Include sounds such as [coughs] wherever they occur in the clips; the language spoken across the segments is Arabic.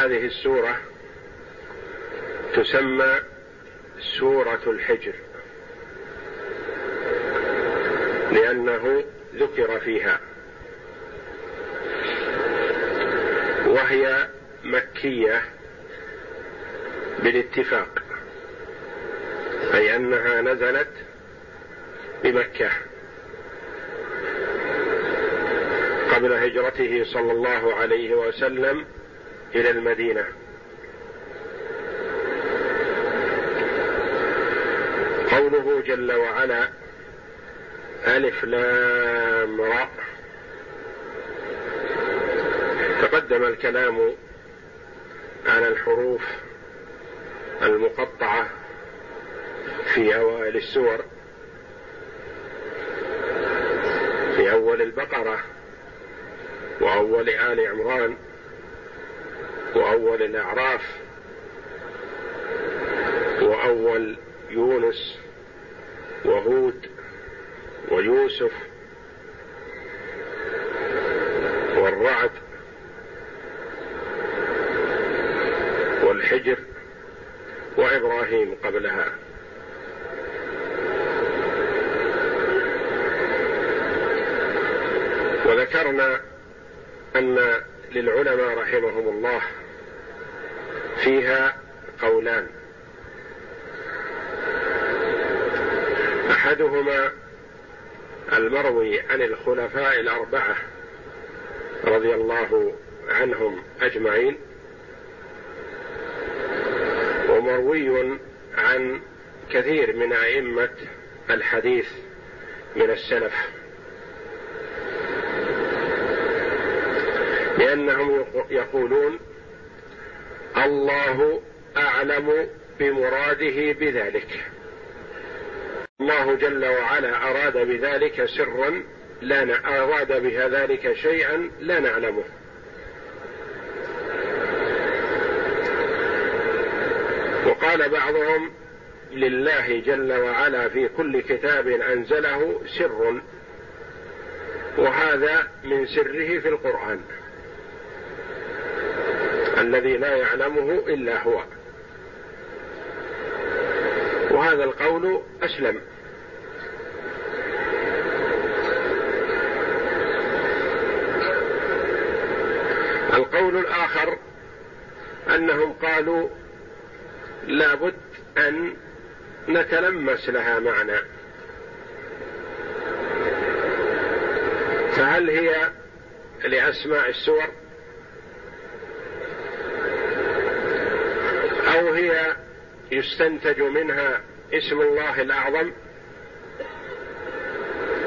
هذه السورة تسمى سورة الحجر لأنه ذكر فيها وهي مكية بالاتفاق أي أنها نزلت بمكة قبل هجرته صلى الله عليه وسلم إلى المدينة. قوله جل وعلا ألف لام را. تقدم الكلام على الحروف المقطعة في أوائل السور. في أول البقرة وأول آل عمران. وأول الأعراف وأول يونس وهود ويوسف والرعد والحجر وإبراهيم قبلها. وذكرنا أن للعلماء رحمهم الله فيها قولان. أحدهما المروي عن الخلفاء الأربعة رضي الله عنهم أجمعين ومروي عن كثير من أئمة الحديث من السلف لأنهم يقولون الله أعلم بمراده بذلك. الله جل وعلا أراد بذلك سرا لا ن... أراد بها ذلك شيئا لا نعلمه. وقال بعضهم لله جل وعلا في كل كتاب أنزله سر وهذا من سره في القرآن. الذي لا يعلمه إلا هو. وهذا القول أسلم. القول الآخر أنهم قالوا لابد أن نتلمس لها معنى. فهل هي لأسماء السور؟ أو هي يستنتج منها اسم الله الأعظم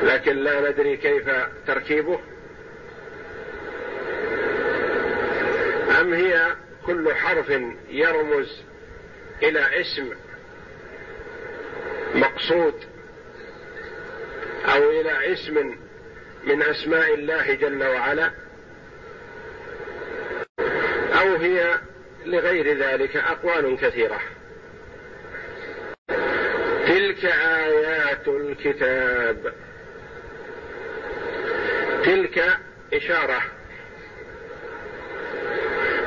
لكن لا ندري كيف تركيبه. أم هي كل حرف يرمز إلى اسم مقصود أو إلى اسم من أسماء الله جل وعلا؟ أو هي لغير ذلك أقوال كثيرة. تلك آيات الكتاب. تلك إشارة.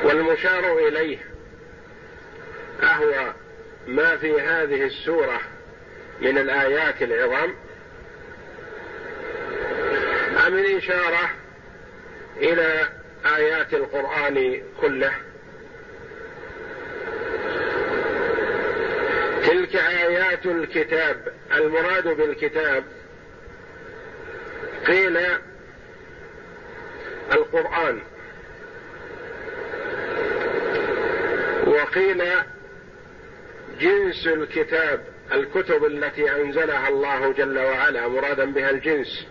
والمشار إليه أهو ما في هذه السورة من الآيات العظام. أم الإشارة إلى آيات القرآن كله؟ تلك آيات الكتاب المراد بالكتاب قيل القرآن. وقيل جنس الكتاب الكتب التي أنزلها الله جل وعلا مرادا بها الجنس.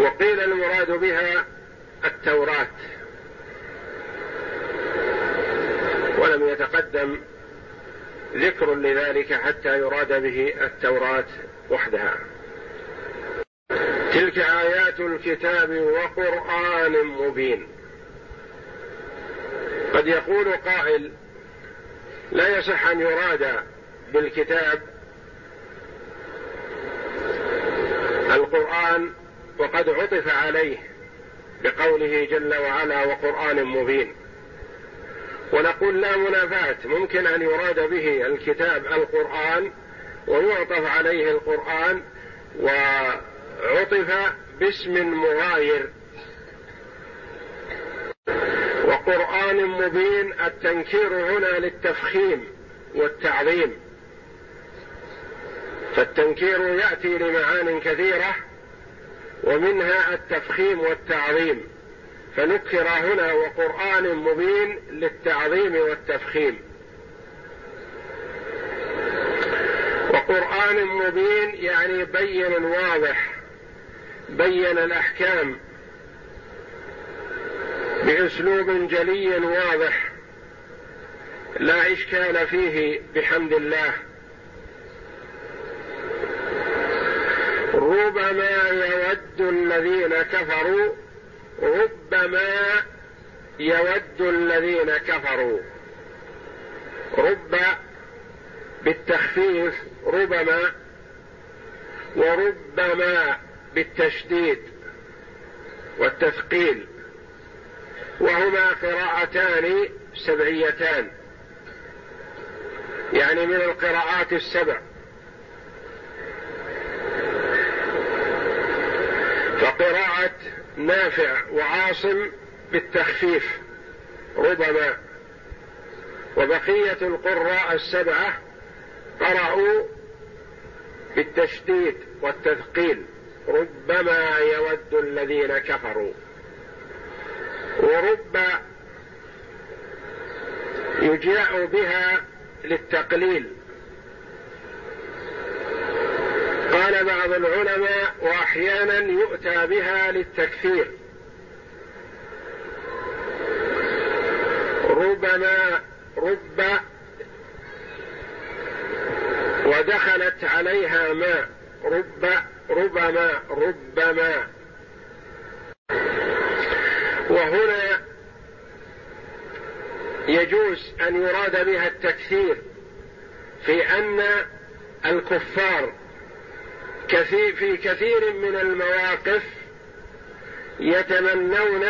وقيل المراد بها التوراة. ولم يتقدم ذكر لذلك حتى يراد به التوراة وحدها. تلك آيات الكتاب وقرآن مبين. قد يقول قائل لا يصح أن يراد بالكتاب القرآن وقد عطف عليه بقوله جل وعلا وقرآن مبين. ونقول لا منافاة ممكن أن يراد به الكتاب القرآن ويعطف عليه القرآن وعطف باسم مغاير. وقرآن مبين التنكير هنا للتفخيم والتعظيم. فالتنكير يأتي لمعان كثيرة ومنها التفخيم والتعظيم. فنكر هنا وقرآن مبين للتعظيم والتفخيم. وقرآن مبين يعني بين واضح بين الأحكام بأسلوب جلي واضح لا إشكال فيه بحمد الله. ربما يود الذين كفروا ربما يود الذين كفروا. رب بالتخفيف ربما وربما بالتشديد والتثقيل. وهما قراءتان سبعيتان. يعني من القراءات السبع. فقراءة نافع وعاصم بالتخفيف ربما. وبقية القراء السبعة قرأوا بالتشديد والتثقيل. ربما يود الذين كفروا. ورب يجاء بها للتقليل. قال بعض العلماء وأحيانا يؤتى بها للتكثير ربما رب ودخلت عليها ماء رب ربما ربما. وهنا يجوز أن يراد بها التكثير في أن الكفار كثير في كثير من المواقف يتمنون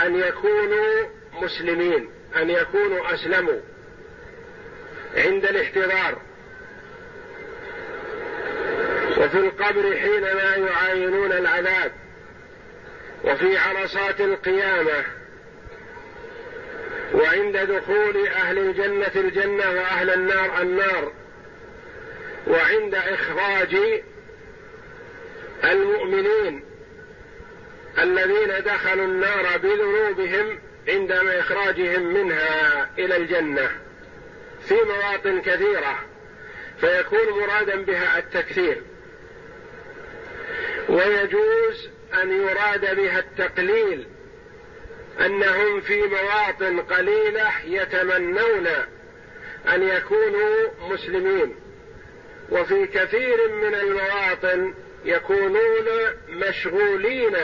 أن يكونوا مسلمين أن يكونوا أسلموا عند الاحتضار. وفي القبر حينما يعاينون العذاب وفي عرصات القيامة وعند دخول أهل الجنة الجنة وأهل النار النار وعند إخراج المؤمنين الذين دخلوا النار بذنوبهم عندما إخراجهم منها إلى الجنة في مواطن كثيرة فيكون مرادا بها التكثير ويجوز أن يراد بها التقليل أنهم في مواطن قليلة يتمنون أن يكونوا مسلمين. وفي كثير من المواطن يكونون مشغولين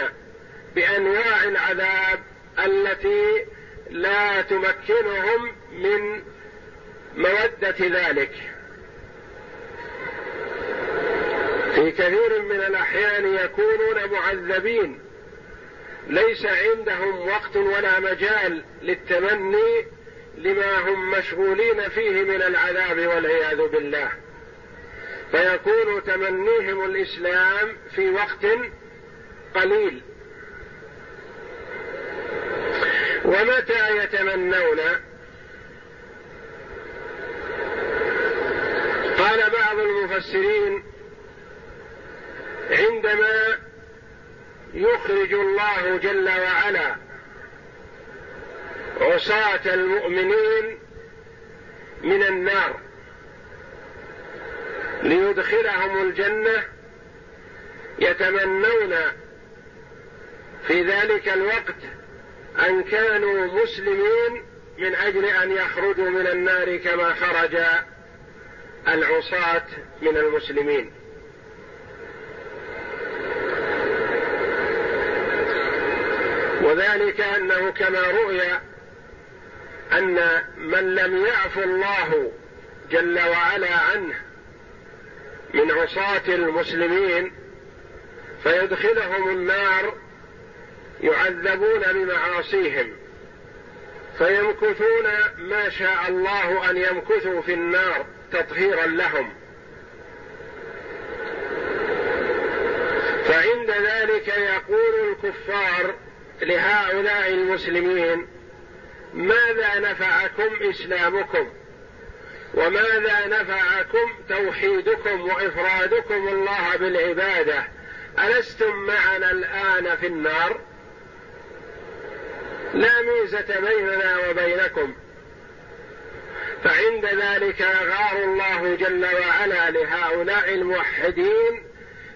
بأنواع العذاب التي لا تمكنهم من مودة ذلك. في كثير من الأحيان يكونون معذبين. ليس عندهم وقت ولا مجال للتمني لما هم مشغولين فيه من العذاب والعياذ بالله. فيكون تمنيهم الإسلام في وقت قليل. ومتى يتمنون؟ قال بعض المفسرين عندما يخرج الله جل وعلا عصاة المؤمنين من النار ليدخلهم الجنة يتمنون في ذلك الوقت أن كانوا مسلمين من أجل أن يخرجوا من النار كما خرج العصاة من المسلمين. وذلك أنه كما روي أن من لم يعف الله جل وعلا عنه من عصاة المسلمين فيدخلهم النار يعذبون بمعاصيهم فيمكثون ما شاء الله أن يمكثوا في النار تطهيرا لهم. فعند ذلك يقول الكفار لهؤلاء المسلمين ماذا نفعكم إسلامكم؟ وماذا نفعكم توحيدكم وإفرادكم الله بالعبادة؟ ألستم معنا الآن في النار؟ لا ميزة بيننا وبينكم. فعند ذلك يغار الله جل وعلا لهؤلاء الموحدين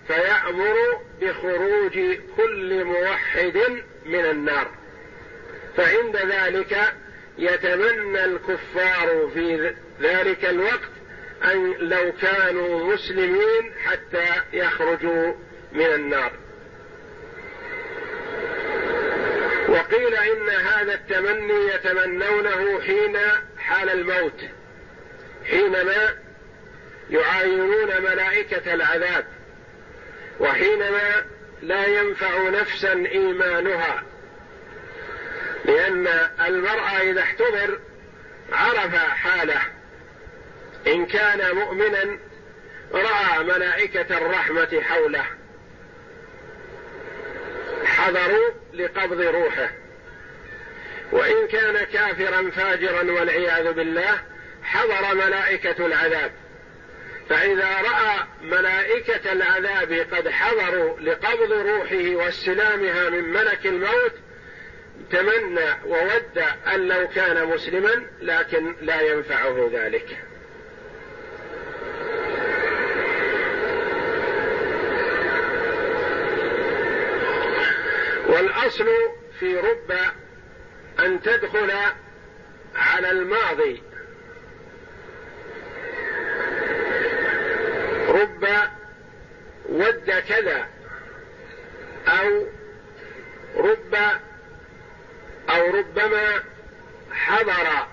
فيأمر بخروج كل موحد من النار. فعند ذلك يتمنى الكفار في ذلك الوقت أن لو كانوا مسلمين حتى يخرجوا من النار. وقيل إن هذا التمني يتمنونه حين حال الموت حينما يعاينون ملائكة العذاب وحينما لا ينفع نفسا إيمانها. لأن المرأة إذا احتضر عرف حاله. إن كان مؤمنا رأى ملائكة الرحمة حوله. حضروا لقبض روحه. وإن كان كافرا فاجرا والعياذ بالله حضر ملائكة العذاب. فإذا رأى ملائكة العذاب قد حضروا لقبض روحه واستلامها من ملك الموت تمنى وود أن لو كان مسلما لكن لا ينفعه ذلك. والأصل في رب أن تدخل على الماضي. رب ود كذا أو رب أو ربما حضر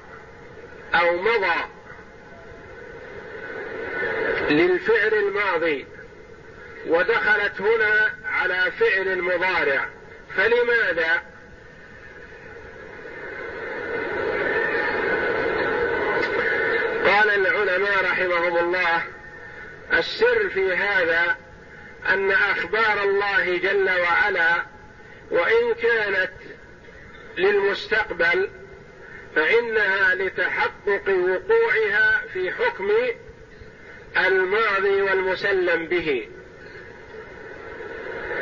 أو مضى للفعل الماضي ودخلت هنا على فعل مضارع. فلماذا؟ قال العلماء رحمهم الله السر في هذا أن أخبار الله جل وعلا وإن كانت للمستقبل فإنها لتحقق وقوعها في حكم الماضي والمسلم به.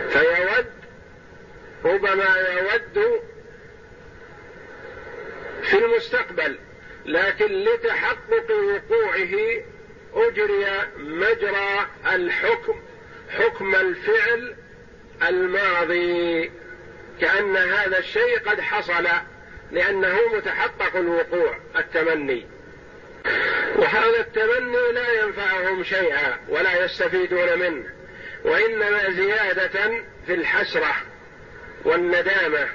فيود ربما يود في المستقبل لكن لتحقق وقوعه أجري مجرى الحكم حكم الفعل الماضي. كأن هذا الشيء قد حصل لأنه متحقق الوقوع التمني. وهذا التمني لا ينفعهم شيئا ولا يستفيدون منه وإنما زيادة في الحسرة والندامة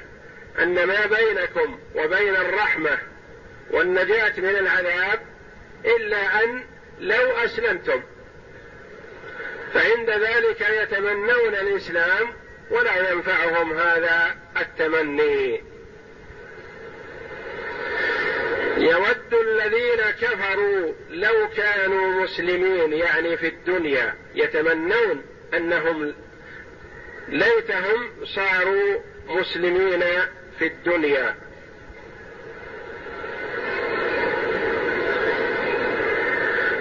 أن ما بينكم وبين الرحمة والنجاة من العذاب إلا أن لو أسلمتم. فعند ذلك يتمنون الإسلام ولا ينفعهم هذا التمني. يود الذين كفروا لو كانوا مسلمين يعني في الدنيا يتمنون أنهم ليتهم صاروا مسلمين في الدنيا.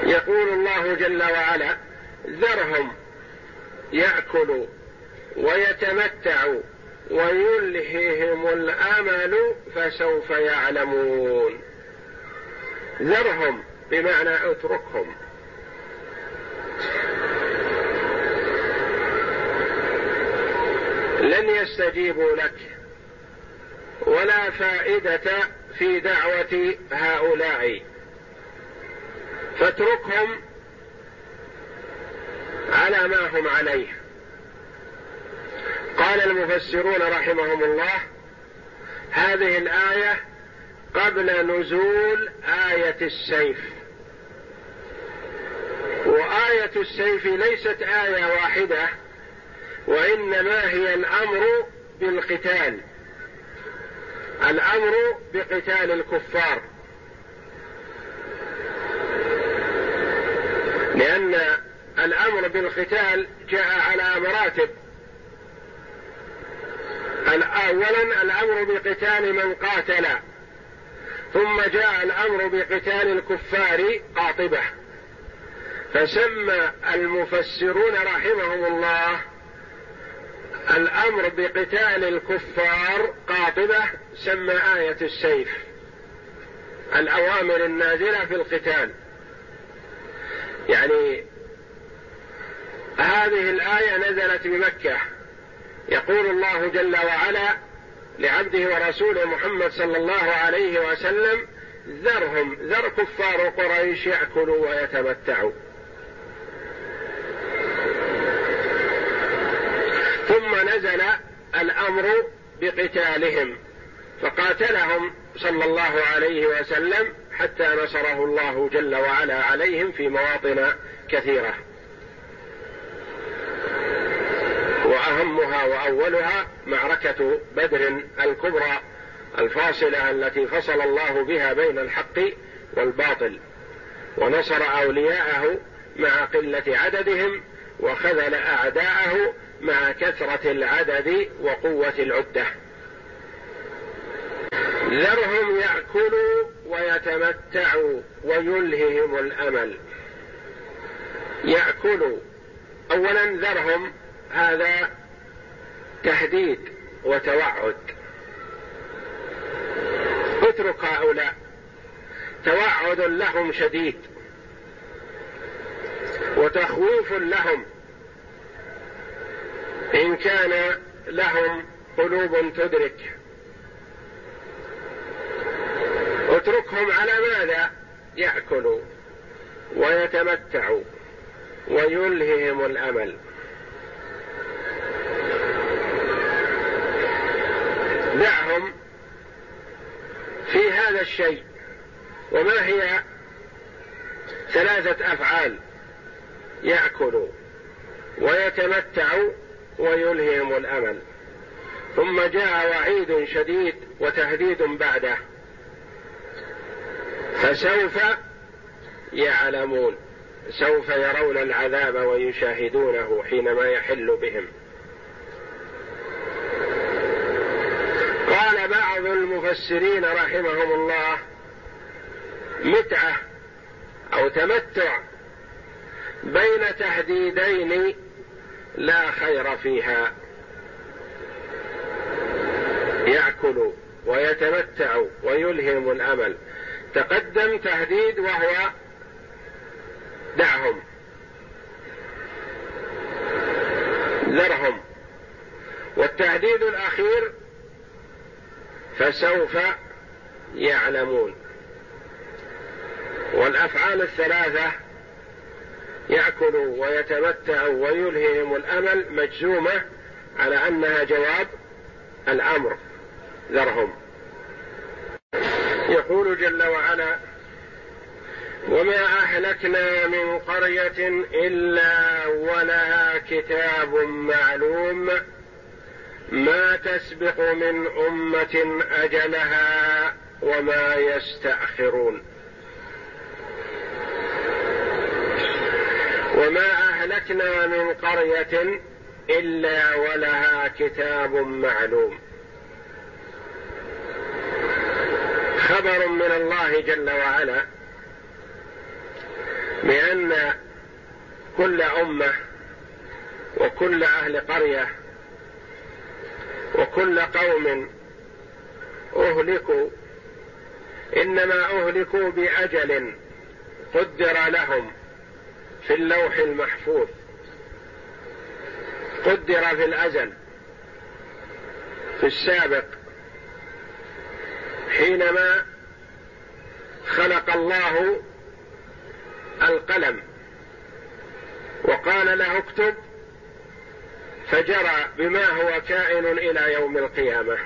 يقول الله جل وعلا ذرهم يأكلوا ويتمتعوا ويلههم الأمل فسوف يعلمون. ذرهم بمعنى اتركهم. لن يستجيبوا لك ولا فائدة في دعوة هؤلاء. فاتركهم على ما هم عليه. قال المفسرون رحمهم الله هذه الآية قبل نزول آية السيف. وآية السيف ليست آية واحدة وإنما هي الأمر بالقتال. الأمر بقتال الكفار. لأن الأمر بالقتال جاء على مراتب. اولا الأمر بقتال من قاتل ثم جاء الأمر بقتال الكفار قاطبة. فسمى المفسرون رحمهم الله الأمر بقتال الكفار قاطبة سمى آية السيف الأوامر النازلة في القتال. يعني هذه الآية نزلت بمكة. يقول الله جل وعلا لعبده ورسوله محمد صلى الله عليه وسلم ذرهم ذر كفار قريش يأكلوا ويتمتعوا. ثم نزل الأمر بقتالهم فقاتلهم صلى الله عليه وسلم حتى نصره الله جل وعلا عليهم في مواطن كثيرة. وأهمها وأولها معركة بدر الكبرى الفاصلة التي فصل الله بها بين الحق والباطل. ونصر أولياءه مع قلة عددهم وخذل أعداءه مع كثرة العدد وقوة العدة. ذرهم يأكلوا ويتمتعوا ويلههم الأمل. يأكلوا. اولا ذرهم هذا تهديد وتوعد. اترك هؤلاء. توعد لهم شديد. وتخويف لهم. إن كان لهم قلوب تدرك. اتركهم على ماذا؟ يأكلوا ويتمتعوا ويلههم الأمل. دعهم في هذا الشيء. وما هي ثلاثة أفعال يأكلوا ويتمتعوا ويلههم الأمل. ثم جاء وعيد شديد وتهديد بعده. فسوف يعلمون سوف يرون العذاب ويشاهدونه حينما يحل بهم. قال بعض المفسرين رحمهم الله متعة أو تمتع بين تهديدين لا خير فيها. يأكل ويتمتع ويلهم الأمل. تقدم تهديد وهو دعهم. ذرهم. والتهديد الأخير فسوف يعلمون. والأفعال الثلاثة ياكل ويتمتع ويلههم الأمل مجزومة على أنها جواب الأمر ذرهم. يقول جل وعلا وما أهلكنا من قرية إلا ولها كتاب معلوم ما تسبق من أمة أجلها وما يستأخرون. وما أهلكنا من قرية إلا ولها كتاب معلوم. خبر من الله جل وعلا بأن كل أمة وكل أهل قرية وكل قوم أهلكوا إنما أهلكوا بأجل قدر لهم في اللوح المحفوظ. قدر في الأزل في السابق حينما خلق الله القلم وقال له اكتب فجرى بما هو كائن إلى يوم القيامة.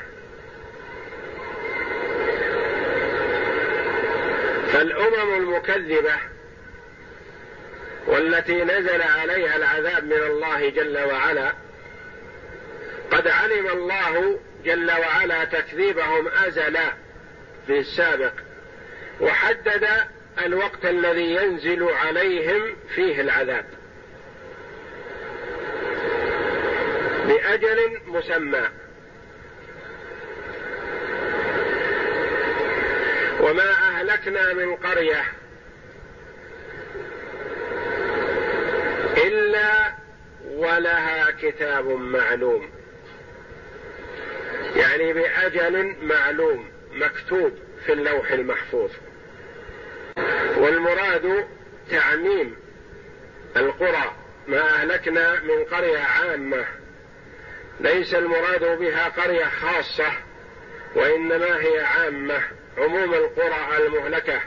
فالأمم المكذبة والتي نزل عليها العذاب من الله جل وعلا قد علم الله جل وعلا تكذيبهم ازلا في السابق وحدد الوقت الذي ينزل عليهم فيه العذاب. باجل مسمى. وما أهلكنا من قرية إلا ولها كتاب معلوم. يعني بأجل معلوم مكتوب في اللوح المحفوظ. والمراد تعميم القرى ما أهلكنا من قرية عامة. ليس المراد بها قرية خاصة وإنما هي عامة عموم القرى المهلكة.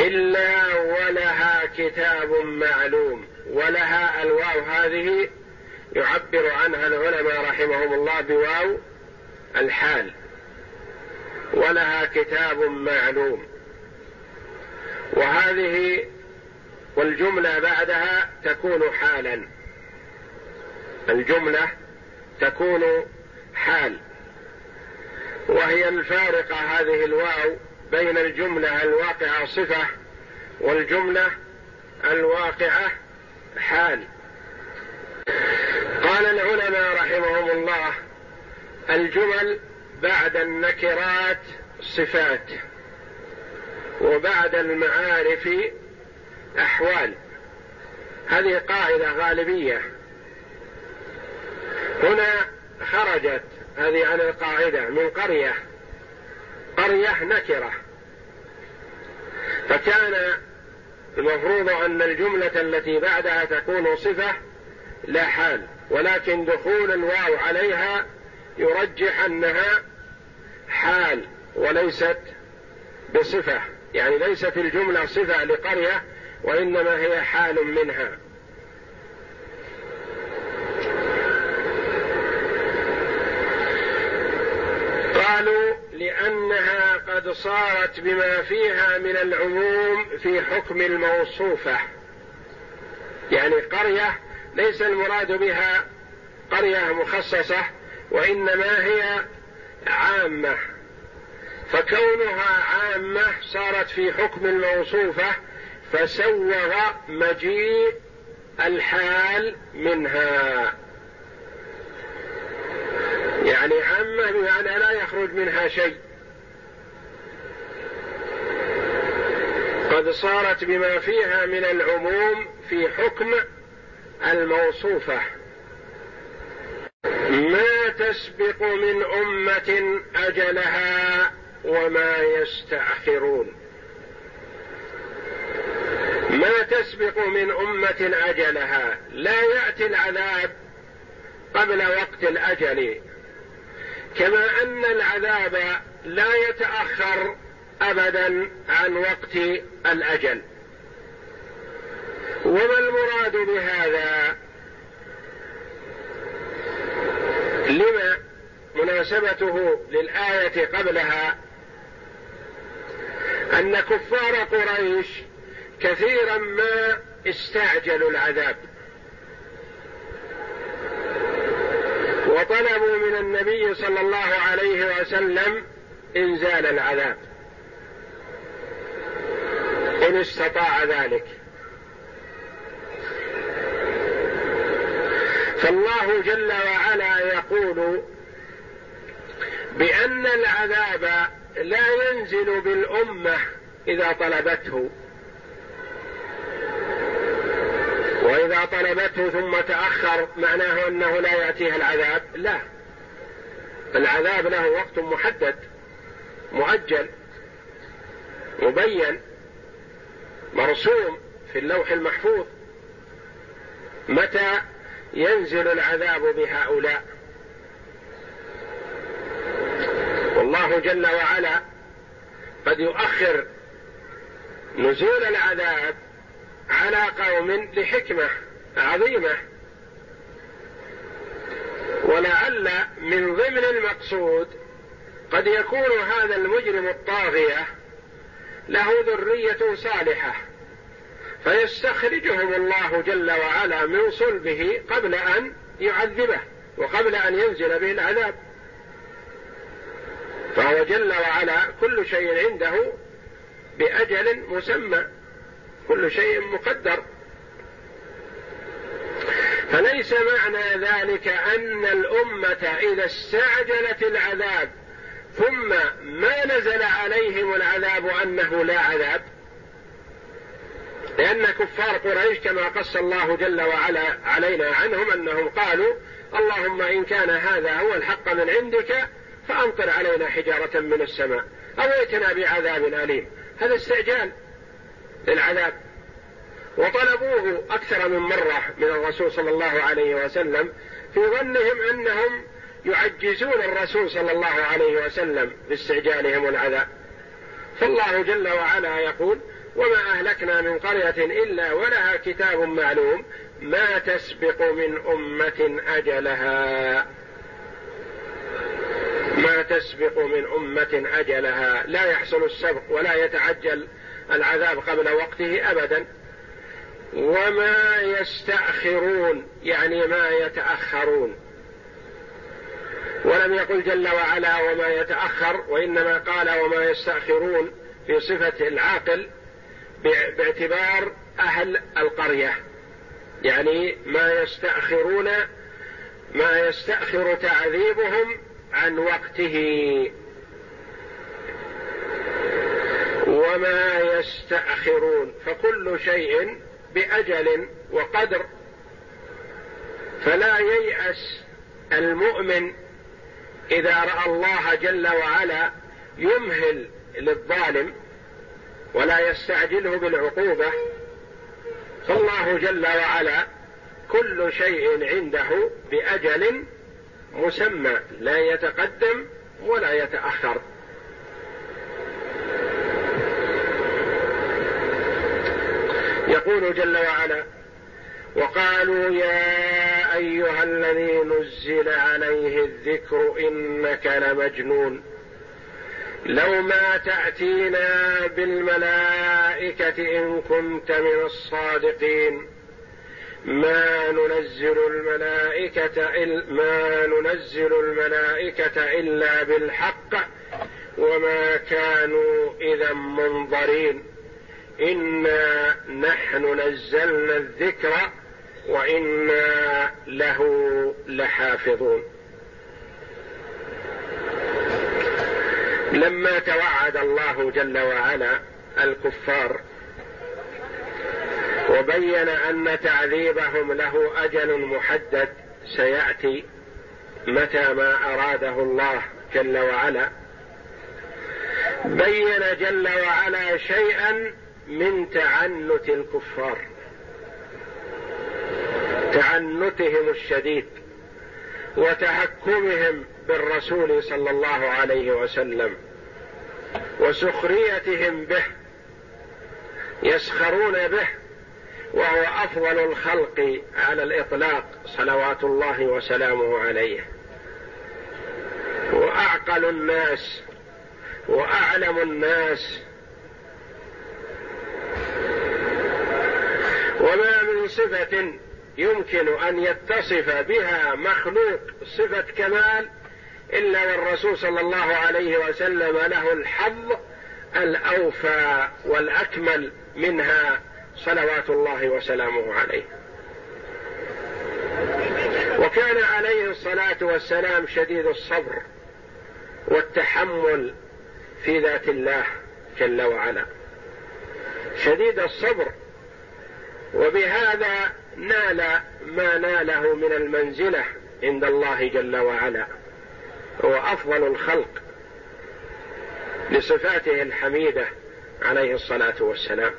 إلا ولها كتاب معلوم ولها الواو هذه يعبر عنها العلماء رحمهم الله بواو الحال. ولها كتاب معلوم. وهذه والجملة بعدها تكون حالا. الجملة تكون حال. وهي الفارقة هذه الواو بين الجملة الواقعة صفة والجملة الواقعة حال. قال العلماء رحمهم الله الجمل بعد النكرات صفات وبعد المعارف أحوال. هذه قاعدة غالبية. هنا خرجت هذه عن القاعدة من قرية. قرية نكرة. فكان المفروض أن الجملة التي بعدها تكون صفة لا حال ولكن دخول الواو عليها يرجح أنها حال وليست بصفة. يعني ليست الجملة صفة لقرية وإنما هي حال منها. قالوا لأنها قد صارت بما فيها من العموم في حكم الموصوفة. يعني قرية ليس المراد بها قرية مخصصة وإنما هي عامة. فكونها عامة صارت في حكم الموصوفة فسوغ مجيء الحال منها. يعني عامه بمعنى لا يخرج منها شيء. قد صارت بما فيها من العموم في حكم الموصوفة. ما تسبق من أمة أجلها وما يستأخرون. ما تسبق من أمة أجلها. لا يأتي العذاب قبل وقت الأجل. كما أن العذاب لا يتأخر ابدا عن وقت الأجل. وما المراد بهذا؟ لما مناسبته للآية قبلها أن كفار قريش كثيرا ما استعجلوا العذاب. وطلبوا من النبي صلى الله عليه وسلم إنزال العذاب. إن استطاع ذلك. فالله جل وعلا يقول بأن العذاب لا ينزل بالأمة إذا طلبته. وإذا طلبته ثم تأخر معناه أنه لا يأتيها العذاب؟ لا. العذاب له وقت محدد مؤجل مبين مرسوم في اللوح المحفوظ. متى ينزل العذاب بهؤلاء؟ والله جل وعلا قد يؤخر نزول العذاب على قوم لحكمة عظيمة. ولعل من ضمن المقصود قد يكون هذا المجرم الطاغية له ذرية صالحة فيستخرجهم الله جل وعلا من صلبه قبل أن يعذبه وقبل أن ينزل به العذاب. فهو جل وعلا كل شيء عنده بأجل مسمى. كل شيء مقدر. فليس معنى ذلك أن الأمة إذا استعجلت العذاب ثم ما نزل عليهم العذاب أنه لا عذاب؟ لأن كفار قريش كما قص الله جل وعلا علينا عنهم أنهم قالوا اللهم إن كان هذا هو الحق من عندك فأمطر علينا حجارة من السماء. أو ائتنا بعذاب أليم. هذا استعجال. للعذاب. وطلبوه أكثر من مرة من الرسول صلى الله عليه وسلم في ظنهم أنهم يعجزون الرسول صلى الله عليه وسلم باستعجالهم العذاب فالله جل وعلا يقول وما أهلكنا من قرية إلا ولها كتاب معلوم ما تسبق من أمة أجلها. ما تسبق من أمة أجلها. لا يحصل السبق ولا يتعجل العذاب قبل وقته ابدا. وما يستأخرون يعني ما يتأخرون. ولم يقل جل وعلا وما يتأخر وإنما قال وما يستأخرون في صفة العاقل باعتبار أهل القرية. يعني ما يستأخرون ما يستأخر تعذيبهم عن وقته. وما يستأخرون فكل شيء بأجل وقدر. فلا ييأس المؤمن إذا رأى الله جل وعلا يمهل للظالم ولا يستعجله بالعقوبة. فالله جل وعلا كل شيء عنده بأجل مسمى لا يتقدم ولا يتأخر. يقول جل وعلا وقالوا يا أيها الذي نزل عليه الذكر إنك لمجنون. لو ما تأتينا بالملائكة إن كنت من الصادقين. ما ننزل الملائكة ما ننزل الملائكة إلا بالحق وما كانوا إذا منظرين. إنا نحن نزلنا الذكر وإنا له لحافظون. لما توعد الله جل وعلا الكفار وبين أن تعذيبهم له أجل محدد سيأتي متى ما أراده الله جل وعلا. بين جل وعلا شيئا من تعنت الكفار. تعنتهم الشديد وتهكمهم بالرسول صلى الله عليه وسلم وسخريتهم به يسخرون به وهو أفضل الخلق على الإطلاق صلوات الله وسلامه عليه. وأعقل الناس وأعلم الناس وما من صفة يمكن أن يتصف بها مخلوق صفة كمال إلا والرسول صلى الله عليه وسلم له الحظ الأوفى والأكمل منها صلوات الله وسلامه عليه. وكان عليه الصلاة والسلام شديد الصبر والتحمل في ذات الله جل وعلا. شديد الصبر وبهذا نال ما ناله من المنزلة عند الله جل وعلا. هو أفضل الخلق لصفاته الحميدة عليه الصلاة والسلام.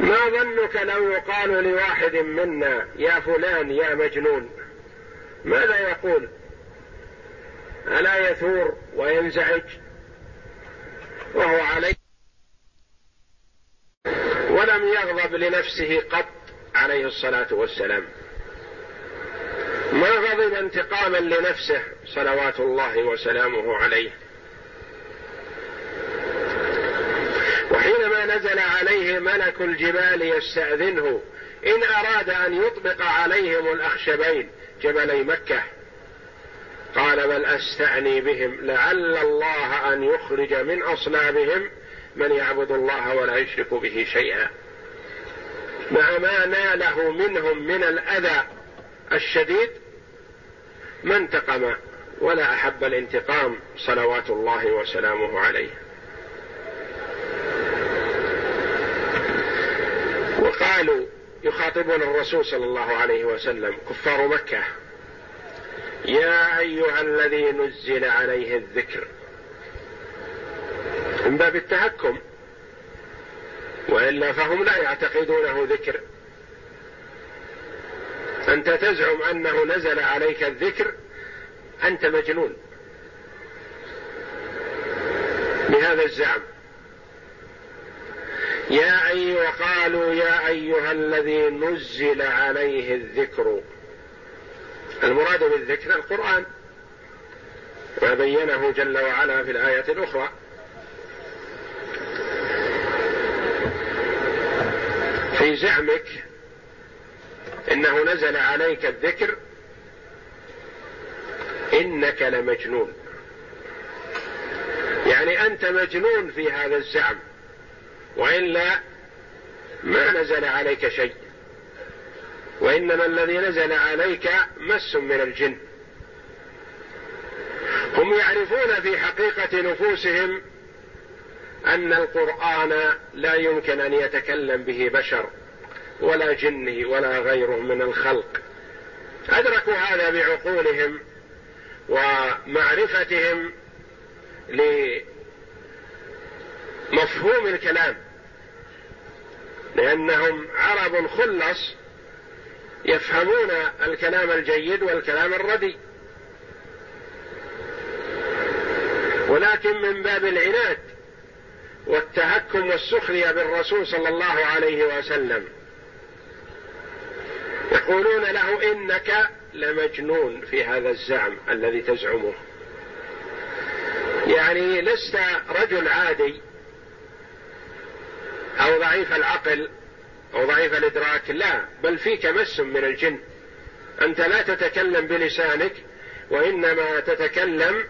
ما ظنك لو يقال لواحد منا يا فلان يا مجنون ماذا يقول؟ ألا يثور وينزعج؟ وهو عليه. ولم يغضب لنفسه قط عليه الصلاة والسلام. ما غضب انتقاما لنفسه صلوات الله وسلامه عليه. نزل عليه ملك الجبال يستأذنه إن أراد أن يطبق عليهم الأخشبين جبلي مكة قال بل أستعني بهم لعل الله أن يخرج من أصلابهم من يعبد الله ولا يشرك به شيئا. مع ما ناله منهم من الأذى الشديد ما انتقم ولا أحب الانتقام صلوات الله وسلامه عليه. وقالوا يخاطبون الرسول صلى الله عليه وسلم كفار مكة. يا أيها الذي نزل عليه الذكر من باب التهكم وإلا فهم لا يعتقدونه ذكر. أنت تزعم أنه نزل عليك الذكر أنت مجنون. بهذا الزعم. يا أي وقالوا يا أيها الذي نزل عليه الذكر المراد بالذكر القرآن ما بينه جل وعلا في الآية الأخرى. في زعمك إنه نزل عليك الذكر إنك لمجنون. يعني أنت مجنون في هذا الزعم وإلا ما نزل عليك شيء. وإنما الذي نزل عليك مس من الجن. هم يعرفون في حقيقة نفوسهم أن القرآن لا يمكن أن يتكلم به بشر ولا جني ولا غيره من الخلق. أدركوا هذا بعقولهم ومعرفتهم لمفهوم الكلام لأنهم عرب خلص يفهمون الكلام الجيد والكلام الردي. ولكن من باب العناد والتهكم والسخرية بالرسول صلى الله عليه وسلم. يقولون له إنك لمجنون في هذا الزعم الذي تزعمه. يعني لست رجل عادي أو ضعيف العقل أو ضعيف الإدراك لا بل فيك مس من الجن. أنت لا تتكلم بلسانك وإنما تتكلم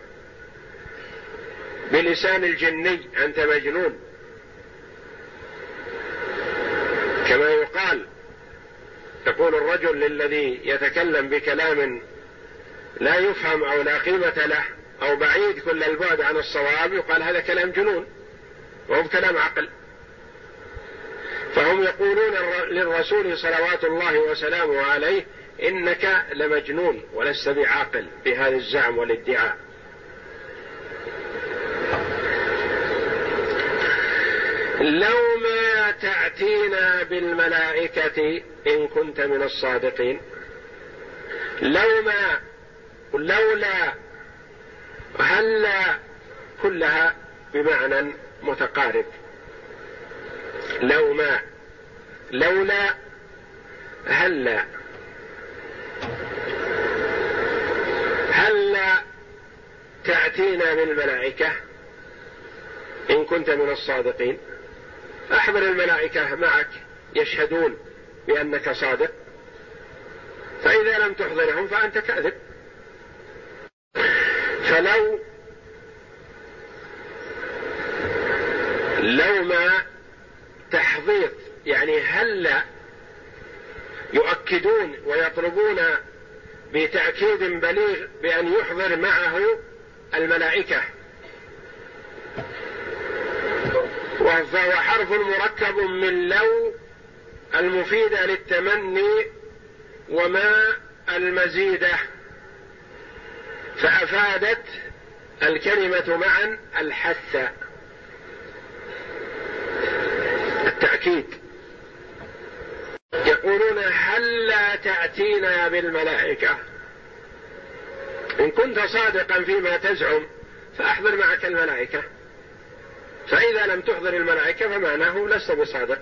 بلسان الجني. أنت مجنون. كما يقال يقول الرجل للذي يتكلم بكلام لا يفهم أو لا قيمة له أو بعيد كل البعد عن الصواب يقال هذا كلام جنون وهو كلام عقل. فهم يقولون للرسول صلوات الله وسلامه عليه إنك لمجنون ولست بعاقل بهذا الزعم والادعاء. لو ما تأتينا بالملائكة إن كنت من الصادقين. لو ما لولا هلا كلها بمعنى متقارب. لو ما لولا هلا هلا تأتينا بالملائكة إن كنت من الصادقين. أحضر الملائكة معك يشهدون بأنك صادق. فإذا لم تحضرهم فأنت كاذب. فلو لو ما تحضير يعني هل يؤكدون ويطلبون بتأكيد بليغ بأن يحضر معه الملائكة؟ وهو حرف مركب من لو المفيدة للتمني وما المزيدة فأفادت الكلمة معا الحث. التأكيد. يقولون هل لا تأتينا بالملائكة؟ إن كنت صادقا فيما تزعم فأحضر معك الملائكة. فإذا لم تحضر الملائكة فمعناه لست بصادق.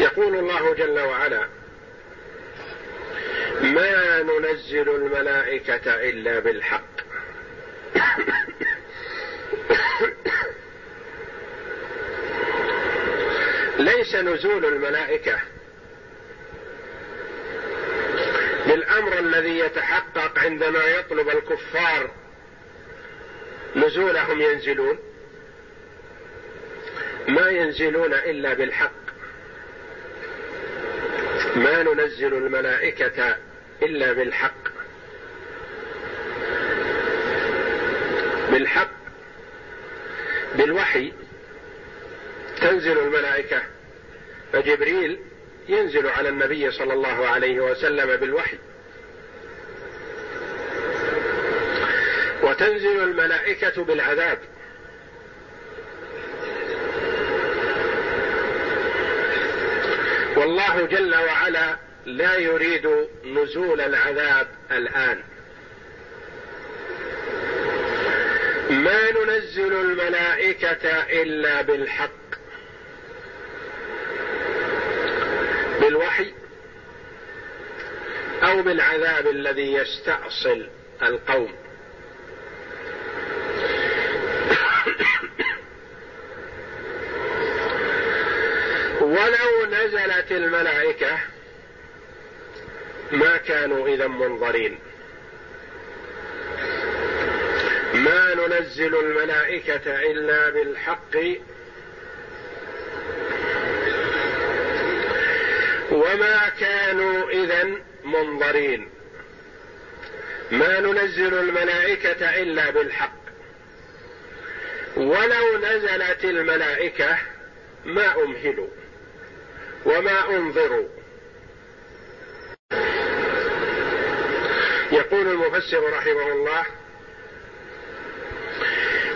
يقول الله جل وعلا ما ننزل الملائكة إلا بالحق. ليس نزول الملائكة بالأمر الذي يتحقق عندما يطلب الكفار نزولهم ينزلون. ما ينزلون إلا بالحق. ما ننزل الملائكة إلا بالحق. بالحق بالوحي تنزل الملائكة فجبريل ينزل على النبي صلى الله عليه وسلم بالوحي. وتنزل الملائكة بالعذاب. والله جل وعلا لا يريد نزول العذاب الآن. ما ننزل الملائكة إلا بالحق. بالوحي أو بالعذاب الذي يستأصل القوم. [coughs] ولو نزلت الملائكة ما كانوا إذا منظرين. ما ننزل الملائكة إلا بالحق. وما كانوا إذا منظرين. ما ننزل الملائكة إلا بالحق. ولو نزلت الملائكة ما أمهلوا وما أنظروا. يقول المفسر رحمه الله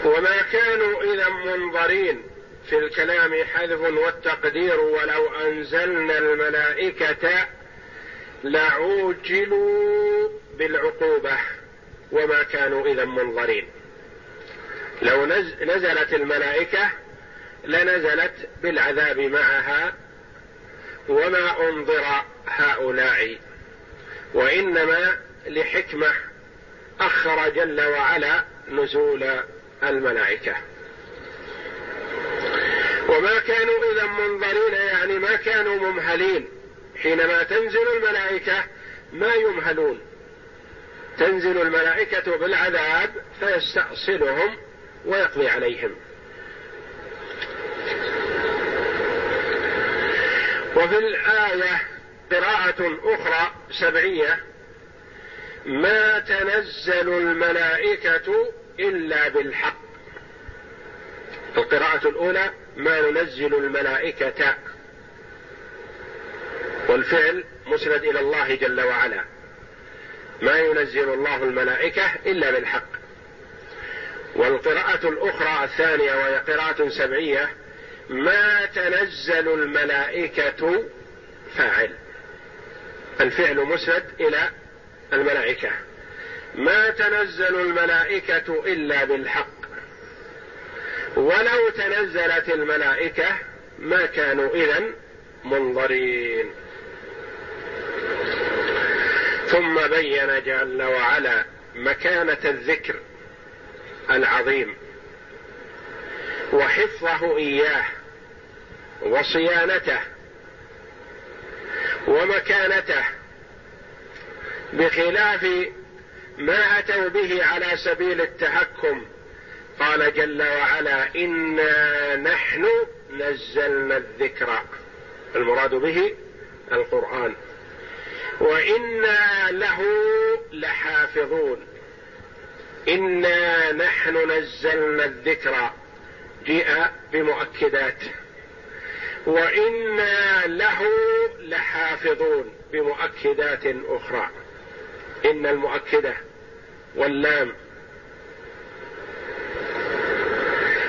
وما كانوا إذا منظرين في الكلام حذف والتقدير ولو أنزلنا الملائكة لعوجلوا بالعقوبة وما كانوا إذا منظرين. لو نزلت الملائكة لنزلت بالعذاب معها وما أنظر هؤلاء وإنما لحكمة أخر جل وعلا نزول الملائكة. وما كانوا إذا منظرين يعني ما كانوا ممهلين. حينما تنزل الملائكة ما يمهلون. تنزل الملائكة بالعذاب فيستأصلهم ويقضي عليهم. وفي الآية قراءة أخرى سبعية ما تنزل الملائكة إلا بالحق. القراءة الأولى ما ننزل الملائكة. والفعل مسند إلى الله جل وعلا. ما ينزل الله الملائكة إلا بالحق. والقراءة الأخرى الثانية وهي قراءة سبعية ما تنزل الملائكة فاعل. الفعل مسند إلى الملائكة. ما تنزل الملائكة إلا بالحق. ولو تنزلت الملائكة ما كانوا إذا منظرين. ثم بين جل وعلا مكانة الذكر العظيم. وحفظه إياه وصيانته ومكانته بخلاف ما أتوا به على سبيل التحكم. قال جل وعلا انا نحن نزلنا الذكر. المراد به القرآن. وأنا له لحافظون. انا نحن نزلنا الذكر. جيء بمؤكدات. وأنا له لحافظون. بمؤكدات أخرى. إن المؤكدة واللام.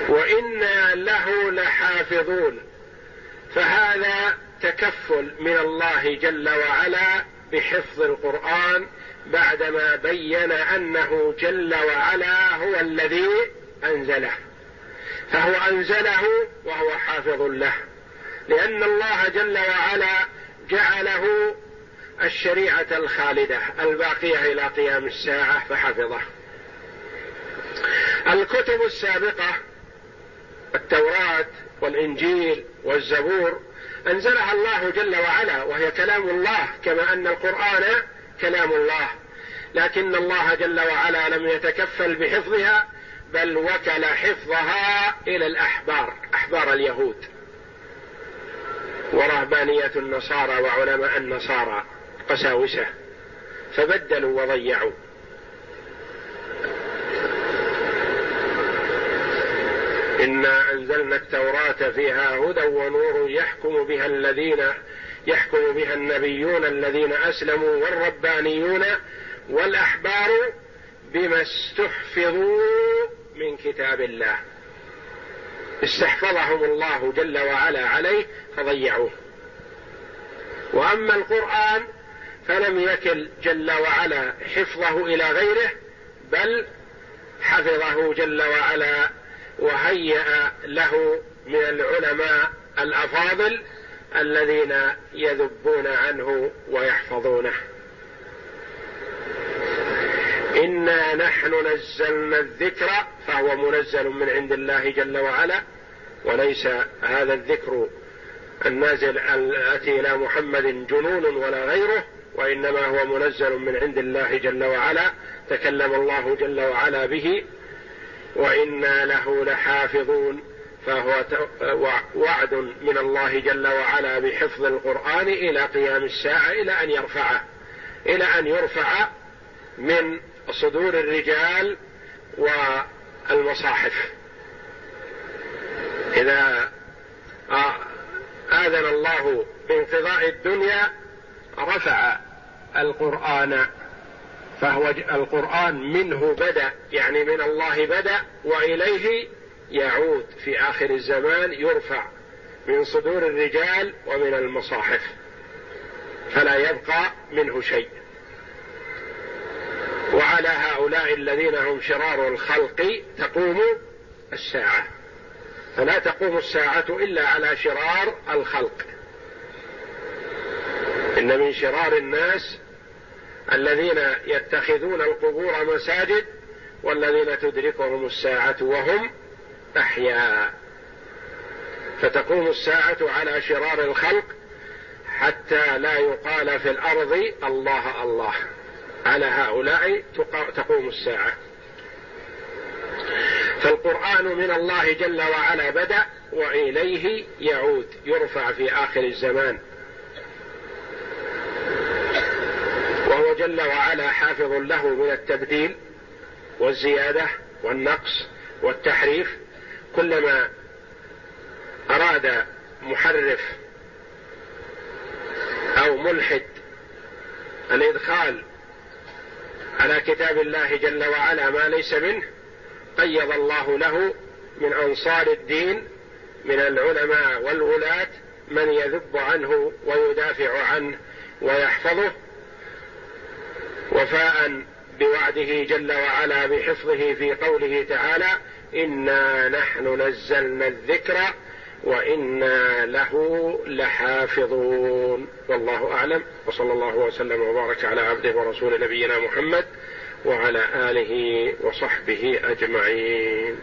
وإنا له لحافظون. فهذا تكفل من الله جل وعلا بحفظ القرآن بعدما بين أنه جل وعلا هو الذي أنزله. فهو أنزله وهو حافظ له. لأن الله جل وعلا جعله الشريعة الخالدة الباقية إلى قيام الساعة فحفظه. الكتب السابقة التوراة والإنجيل والزبور أنزلها الله جل وعلا وهي كلام الله كما أن القرآن كلام الله. لكن الله جل وعلا لم يتكفل بحفظها بل وكل حفظها إلى الأحبار أحبار اليهود. ورهبانية النصارى وعلماء النصارى. قساوسه فبدلوا وضيعوا. إنا أنزلنا التوراة فيها هدى ونور يحكم بها الذين يحكم بها النبيون الذين أسلموا والربانيون والأحبار بما استحفظوا من كتاب الله. استحفظهم الله جل وعلا عليه فضيعوه. وأما القرآن فلم يكل جل وعلا حفظه إلى غيره بل حفظه جل وعلا وهيأ له من العلماء الأفاضل الذين يذبون عنه ويحفظونه. إنا نحن نزلنا الذكر فهو منزل من عند الله جل وعلا وليس هذا الذكر النازل الأتي إلى محمد جنون ولا غيره. وإنما هو منزل من عند الله جل وعلا تكلم الله جل وعلا به وإنا له لحافظون فهو وعد من الله جل وعلا بحفظ القرآن إلى قيام الساعة إلى أن يرفعه إلى أن يرفع من صدور الرجال والمصاحف. إذا آذن الله بانقضاء الدنيا رفع القرآن فهو القرآن منه بدأ يعني من الله بدأ وإليه يعود في آخر الزمان يرفع من صدور الرجال ومن المصاحف فلا يبقى منه شيء. وعلى هؤلاء الذين هم شرار الخلق تقوم الساعة. فلا تقوم الساعة إلا على شرار الخلق. إن من شرار الناس الذين يتخذون القبور مساجد والذين تدركهم الساعة وهم أحياء. فتقوم الساعة على شرار الخلق حتى لا يقال في الأرض الله الله. على هؤلاء تقوم الساعة. فالقرآن من الله جل وعلا بدأ وإليه يعود يرفع في آخر الزمان. وهو جل وعلا حافظ له من التبديل والزيادة والنقص والتحريف. كلما أراد محرف أو ملحد الإدخال على كتاب الله جل وعلا ما ليس منه قيض الله له من أنصار الدين من العلماء والولاة من يذب عنه ويدافع عنه ويحفظه. وفاء بوعده جل وعلا بحفظه في قوله تعالى انا نحن نزلنا الذكر وأنا له لحافظون والله اعلم وصلى الله وسلم وبارك على عبده ورسول نبينا محمد وعلى اله وصحبه اجمعين